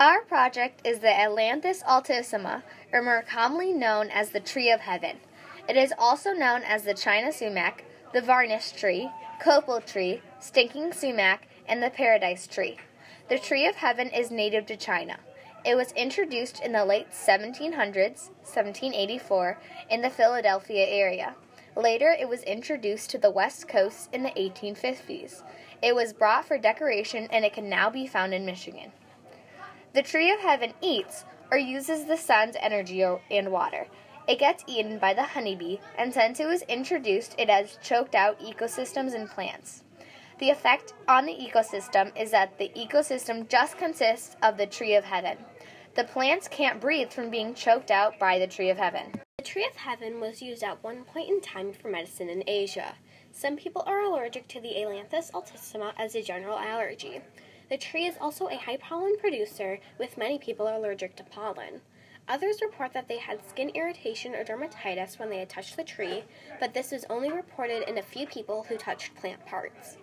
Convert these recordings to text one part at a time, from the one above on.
Our project is the Ailanthus altissima, or more commonly known as the Tree of Heaven. It is also known as the China sumac, the varnish tree, copal tree, stinking sumac, and the paradise tree. The Tree of Heaven is native to China. It was introduced in the late 1700s, 1784, in the Philadelphia area. Later, it was introduced to the West Coast in the 1850s. It was brought for decoration and it can now be found in Michigan. The tree of heaven eats or uses the sun's energy and water. It gets eaten by the honeybee, and since it was introduced, it has choked out ecosystems and plants. The effect on the ecosystem is that the ecosystem just consists of the tree of heaven. The plants can't breathe from being choked out by the tree of heaven. The tree of heaven was used at one point in time for medicine in Asia. Some people are allergic to the Ailanthus altissima as a general allergy. The tree is also a high pollen producer, with many people allergic to pollen. Others report that they had skin irritation or dermatitis when they had touched the tree, but this was only reported in a few people who touched plant parts.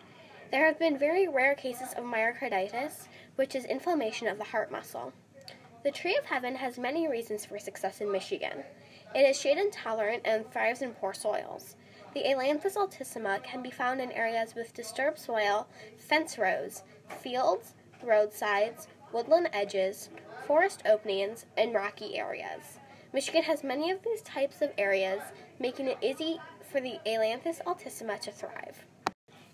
There have been very rare cases of myocarditis, which is inflammation of the heart muscle. The Tree of Heaven has many reasons for success in Michigan. It is shade intolerant and thrives in poor soils. The Ailanthus altissima can be found in areas with disturbed soil, fence rows, fields, roadsides, woodland edges, forest openings, and rocky areas. Michigan has many of these types of areas, making it easy for the Ailanthus altissima to thrive.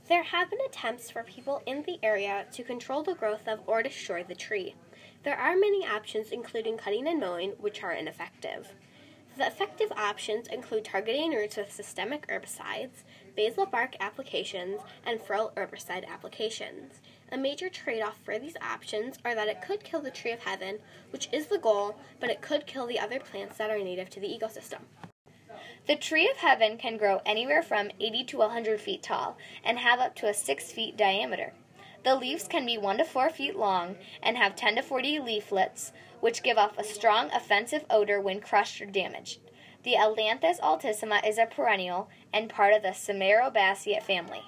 There have been attempts for people in the area to control the growth of or destroy the tree. There are many options, including cutting and mowing, which are ineffective. The effective options include targeting roots with systemic herbicides, basal bark applications, and frill herbicide applications. A major trade off for these options are that it could kill the tree of heaven, which is the goal, but it could kill the other plants that are native to the ecosystem. The tree of heaven can grow anywhere from 80 to 100 feet tall and have up to a 6 feet diameter. The leaves can be 1 to 4 feet long and have 10 to 40 leaflets, which give off a strong offensive odor when crushed or damaged. The Ailanthus altissima is a perennial and part of the Simaroubaceae family.